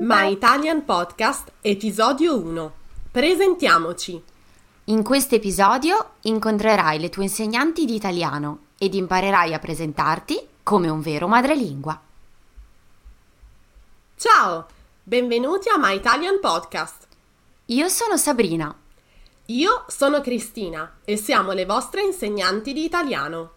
My Italian Podcast, episodio 1. Presentiamoci. In questo episodio incontrerai le tue insegnanti di italiano ed imparerai a presentarti come un vero madrelingua. Ciao, benvenuti a My Italian Podcast. Io sono Sabrina. Io sono Cristina e siamo le vostre insegnanti di italiano.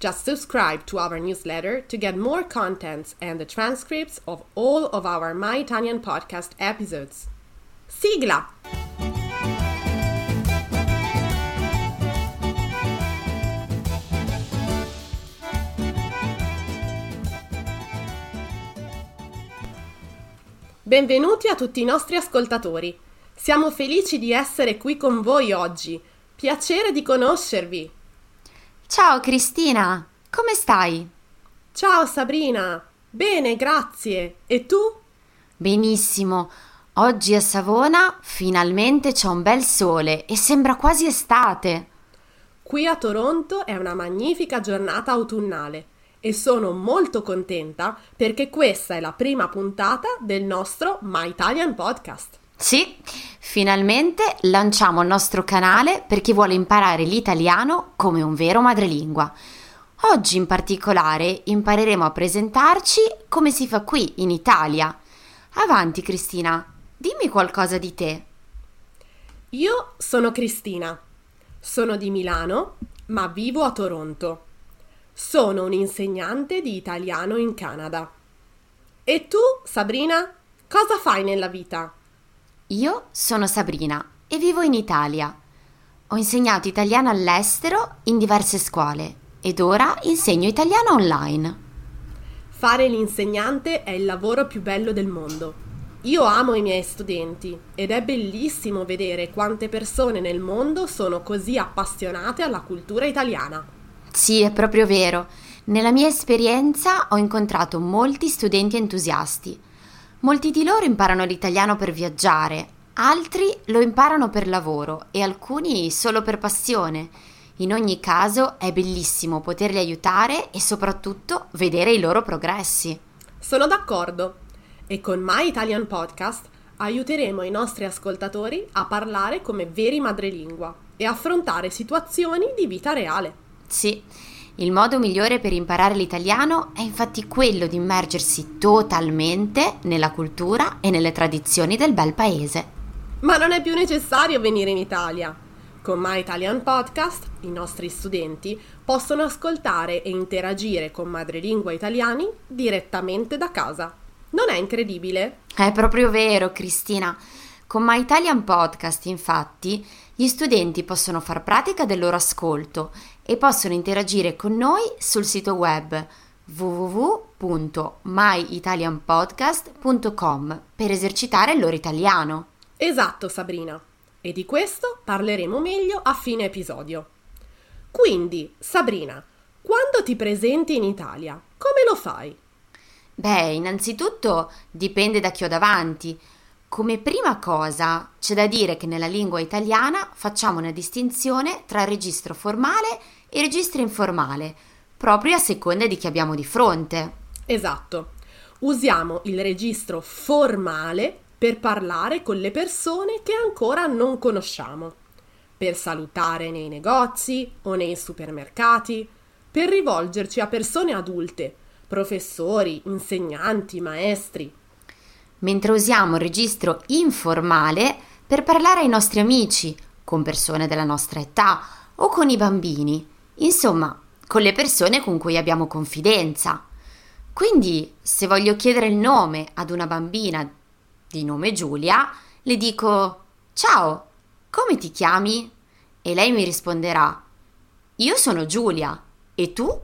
Just subscribe to our newsletter to get more contents and the transcripts of all of our My Italian podcast episodes. Sigla! Benvenuti a tutti i nostri ascoltatori. Siamo felici di essere qui con voi oggi. Piacere di conoscervi. Ciao Cristina, come stai? Ciao Sabrina. Bene, grazie. E tu? Benissimo. Oggi a Savona finalmente c'è un bel sole e sembra quasi estate. Qui a Toronto è una magnifica giornata autunnale e sono molto contenta perché questa è la prima puntata del nostro My Italian Podcast. Sì, finalmente lanciamo il nostro canale per chi vuole imparare l'italiano come un vero madrelingua. Oggi in particolare impareremo a presentarci come si fa qui in Italia. Avanti Cristina, dimmi qualcosa di te. Io sono Cristina, sono di Milano, ma vivo a Toronto. Sono un'insegnante di italiano in Canada. E tu, Sabrina, cosa fai nella vita? Io sono Sabrina e vivo in Italia. Ho insegnato italiano all'estero in diverse scuole ed ora insegno italiano online. Fare l'insegnante è il lavoro più bello del mondo. Io amo i miei studenti ed è bellissimo vedere quante persone nel mondo sono così appassionate alla cultura italiana. Sì, è proprio vero. Nella mia esperienza ho incontrato molti studenti entusiasti. Molti di loro imparano l'italiano per viaggiare, altri lo imparano per lavoro e alcuni solo per passione. In ogni caso è bellissimo poterli aiutare e soprattutto vedere i loro progressi. Sono d'accordo. E con My Italian Podcast aiuteremo i nostri ascoltatori a parlare come veri madrelingua e affrontare situazioni di vita reale. Sì, il modo migliore per imparare l'italiano è infatti quello di immergersi totalmente nella cultura e nelle tradizioni del bel paese. Ma non è più necessario venire in Italia. Con My Italian Podcast i nostri studenti possono ascoltare e interagire con madrelingua italiani direttamente da casa. Non è incredibile? È proprio vero, Cristina. Con My Italian Podcast, infatti, gli studenti possono far pratica del loro ascolto e possono interagire con noi sul sito web www.myitalianpodcast.com per esercitare il loro italiano. Esatto, Sabrina. E di questo parleremo meglio a fine episodio. Quindi, Sabrina, quando ti presenti in Italia, come lo fai? Beh, innanzitutto dipende da chi ho davanti. Come prima cosa c'è da dire che nella lingua italiana facciamo una distinzione tra registro formale e registro informale, proprio a seconda di chi abbiamo di fronte. Esatto. Usiamo il registro formale per parlare con le persone che ancora non conosciamo, per salutare nei negozi o nei supermercati, per rivolgerci a persone adulte, professori, insegnanti, maestri, mentre usiamo il registro informale per parlare ai nostri amici, con persone della nostra età o con i bambini, insomma, con le persone con cui abbiamo confidenza. Quindi, se voglio chiedere il nome ad una bambina di nome Giulia, le dico Ciao, come ti chiami? E lei mi risponderà Io sono Giulia. E tu?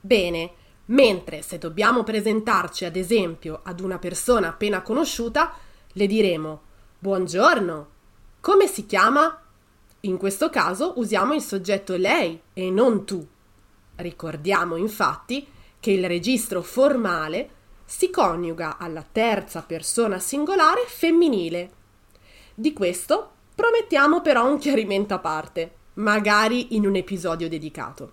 Bene, Mentre se dobbiamo presentarci ad esempio ad una persona appena conosciuta, le diremo Buongiorno, come si chiama? In questo caso usiamo il soggetto lei e non tu. Ricordiamo infatti che il registro formale si coniuga alla terza persona singolare femminile. Di questo promettiamo però un chiarimento a parte, magari in un episodio dedicato.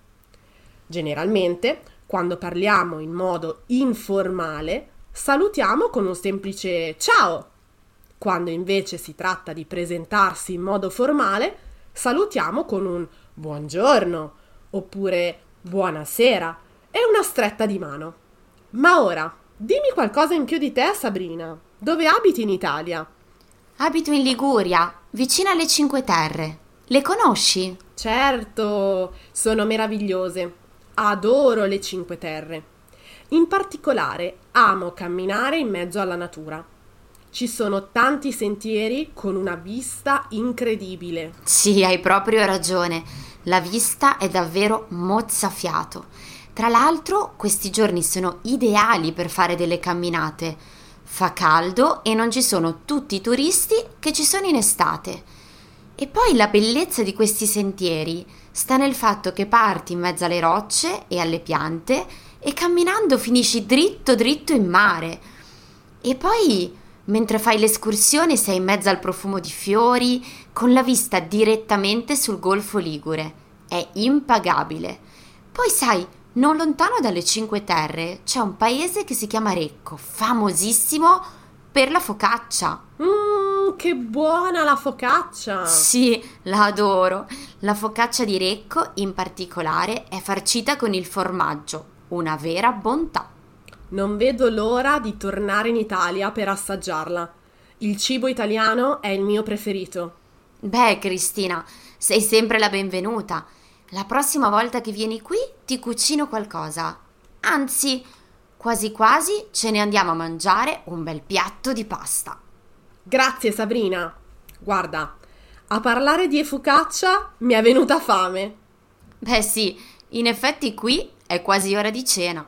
Generalmente, quando parliamo in modo informale, salutiamo con un semplice ciao. Quando invece si tratta di presentarsi in modo formale, salutiamo con un buongiorno oppure buonasera e una stretta di mano. Ma ora, dimmi qualcosa in più di te, Sabrina. Dove abiti in Italia? Abito in Liguria, vicino alle Cinque Terre. Le conosci? Certo, sono meravigliose. Adoro le Cinque Terre. In particolare amo camminare in mezzo alla natura. Ci sono tanti sentieri con una vista incredibile. Sì, hai proprio ragione. La vista è davvero mozzafiato. Tra l'altro, questi giorni sono ideali per fare delle camminate. Fa caldo e non ci sono tutti i turisti che ci sono in estate. E poi la bellezza di questi sentieri sta nel fatto che parti in mezzo alle rocce e alle piante e camminando finisci dritto dritto in mare. E poi, mentre fai l'escursione, sei in mezzo al profumo di fiori, con la vista direttamente sul Golfo Ligure. È impagabile. Poi sai, non lontano dalle Cinque Terre c'è un paese che si chiama Recco, famosissimo per la focaccia. Mmm, che buona la focaccia! Sì, la adoro. La focaccia di Recco, in particolare, è farcita con il formaggio, una vera bontà. Non vedo l'ora di tornare in Italia per assaggiarla. Il cibo italiano è il mio preferito. Beh, Cristina, sei sempre la benvenuta. La prossima volta che vieni qui ti cucino qualcosa. Anzi, Quasi quasi ce ne andiamo a mangiare un bel piatto di pasta. Grazie Sabrina. Guarda, a parlare di focaccia mi è venuta fame. Beh sì, in effetti qui è quasi ora di cena.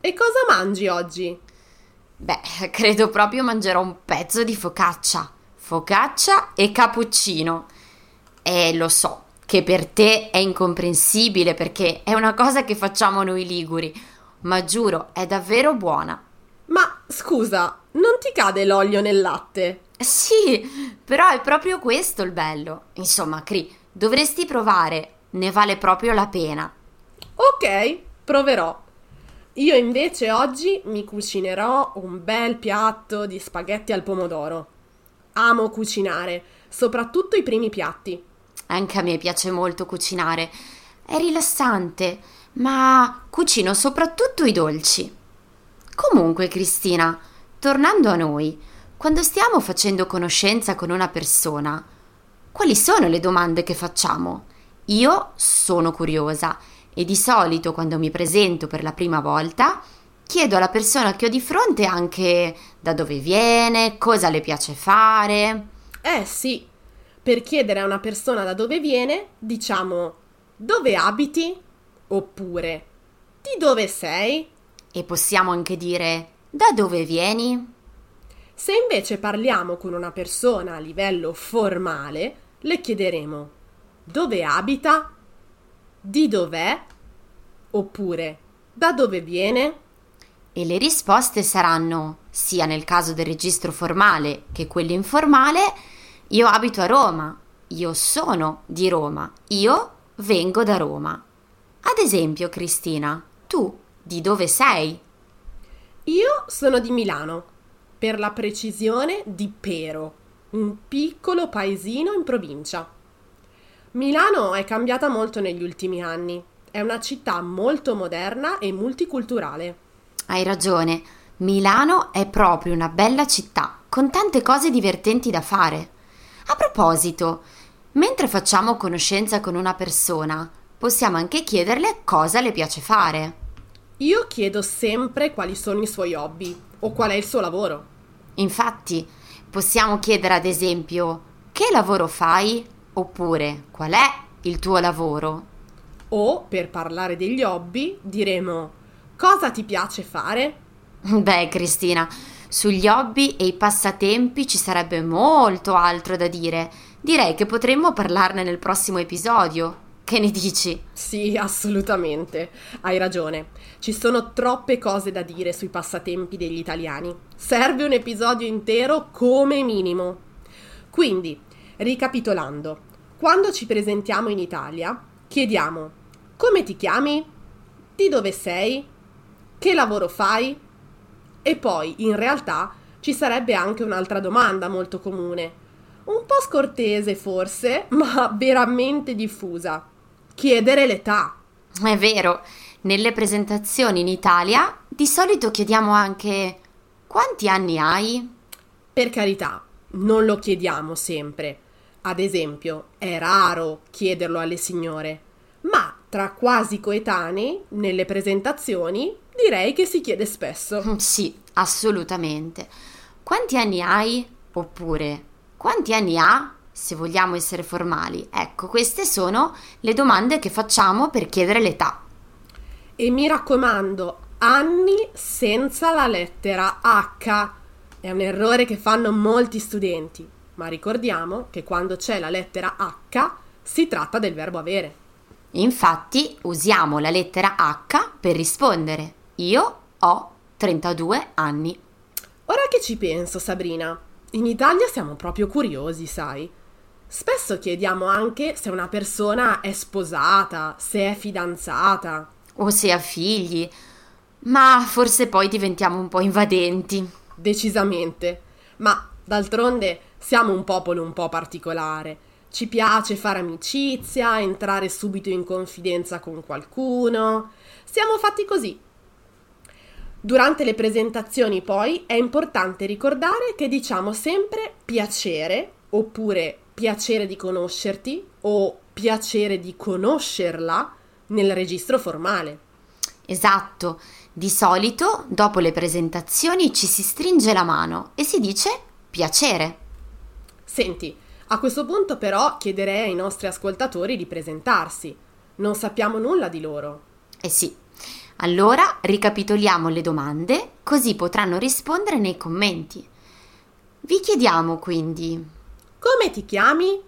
E cosa mangi oggi? Beh, credo proprio mangerò un pezzo di focaccia. Focaccia e cappuccino. E lo so che per te è incomprensibile perché è una cosa che facciamo noi liguri ma giuro è davvero buona. Ma scusa, non ti cade l'olio nel latte? Sì, però è proprio questo il bello. Insomma, Cri, dovresti provare, ne vale proprio la pena. Ok, proverò. Io invece oggi mi cucinerò un bel piatto di spaghetti al pomodoro. Amo cucinare, soprattutto i primi piatti. Anche a me piace molto cucinare. È rilassante ma cucino soprattutto i dolci. Comunque, Cristina, tornando a noi, quando stiamo facendo conoscenza con una persona, quali sono le domande che facciamo? Io sono curiosa e di solito quando mi presento per la prima volta chiedo alla persona che ho di fronte anche da dove viene, cosa le piace fare. Eh sì, per chiedere a una persona da dove viene, diciamo dove abiti? Oppure di dove sei? E possiamo anche dire da dove vieni? Se invece parliamo con una persona a livello formale, le chiederemo dove abita? Di dov'è? Oppure da dove viene? E le risposte saranno, sia nel caso del registro formale che quello informale, io abito a Roma, io sono di Roma, io vengo da Roma. Ad esempio, Cristina, tu di dove sei? Io sono di Milano, per la precisione di Pero, un piccolo paesino in provincia. Milano è cambiata molto negli ultimi anni. È una città molto moderna e multiculturale. Hai ragione, Milano è proprio una bella città, con tante cose divertenti da fare. A proposito, mentre facciamo conoscenza con una persona, possiamo anche chiederle cosa le piace fare. Io chiedo sempre quali sono i suoi hobby o qual è il suo lavoro. Infatti, possiamo chiedere ad esempio che lavoro fai oppure qual è il tuo lavoro. O, per parlare degli hobby, diremo Cosa ti piace fare? Beh, Cristina, sugli hobby e i passatempi ci sarebbe molto altro da dire. Direi che potremmo parlarne nel prossimo episodio. Che ne dici? Sì, assolutamente. Hai ragione. Ci sono troppe cose da dire sui passatempi degli italiani. Serve un episodio intero come minimo. Quindi, ricapitolando, quando ci presentiamo in Italia, chiediamo come ti chiami? Di dove sei? Che lavoro fai? E poi, in realtà, ci sarebbe anche un'altra domanda molto comune, un po' scortese forse, ma veramente diffusa chiedere l'età. È vero, nelle presentazioni in Italia di solito chiediamo anche quanti anni hai? Per carità, non lo chiediamo sempre. Ad esempio, è raro chiederlo alle signore, ma tra quasi coetanei, nelle presentazioni, direi che si chiede spesso. Mm, sì, assolutamente. Quanti anni hai? Oppure quanti anni ha? Se vogliamo essere formali. Ecco, queste sono le domande che facciamo per chiedere l'età. E mi raccomando, anni senza la lettera H. È un errore che fanno molti studenti, ma ricordiamo che quando c'è la lettera H si tratta del verbo avere. Infatti usiamo la lettera H per rispondere. Io ho 32 anni. Ora che ci penso, Sabrina, in Italia siamo proprio curiosi, sai? Spesso chiediamo anche se una persona è sposata, se è fidanzata. O se ha figli. Ma forse poi diventiamo un po' invadenti. Decisamente. Ma d'altronde siamo un popolo un po' particolare. Ci piace fare amicizia, entrare subito in confidenza con qualcuno. Siamo fatti così. Durante le presentazioni poi è importante ricordare che diciamo sempre piacere oppure piacere di conoscerti o piacere di conoscerla nel registro formale. Esatto, di solito dopo le presentazioni ci si stringe la mano e si dice piacere. Senti, a questo punto però chiederei ai nostri ascoltatori di presentarsi. Non sappiamo nulla di loro. Eh sì. Allora ricapitoliamo le domande così potranno rispondere nei commenti. Vi chiediamo quindi come ti chiami?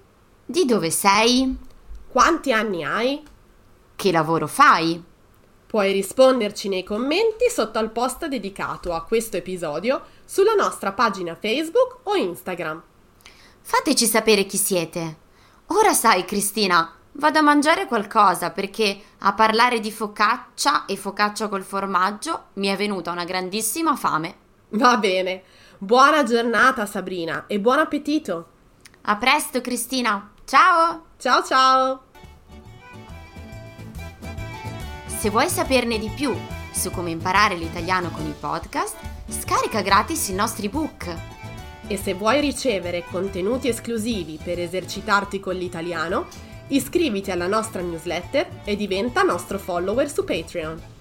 Di dove sei? Quanti anni hai? Che lavoro fai? Puoi risponderci nei commenti sotto al post dedicato a questo episodio sulla nostra pagina Facebook o Instagram. Fateci sapere chi siete. Ora sai, Cristina, vado a mangiare qualcosa perché a parlare di focaccia e focaccia col formaggio mi è venuta una grandissima fame. Va bene. Buona giornata, Sabrina, e buon appetito! A presto Cristina, ciao! Ciao ciao! Se vuoi saperne di più su come imparare l'italiano con i podcast, scarica gratis i nostri ebook. E se vuoi ricevere contenuti esclusivi per esercitarti con l'italiano, iscriviti alla nostra newsletter e diventa nostro follower su Patreon.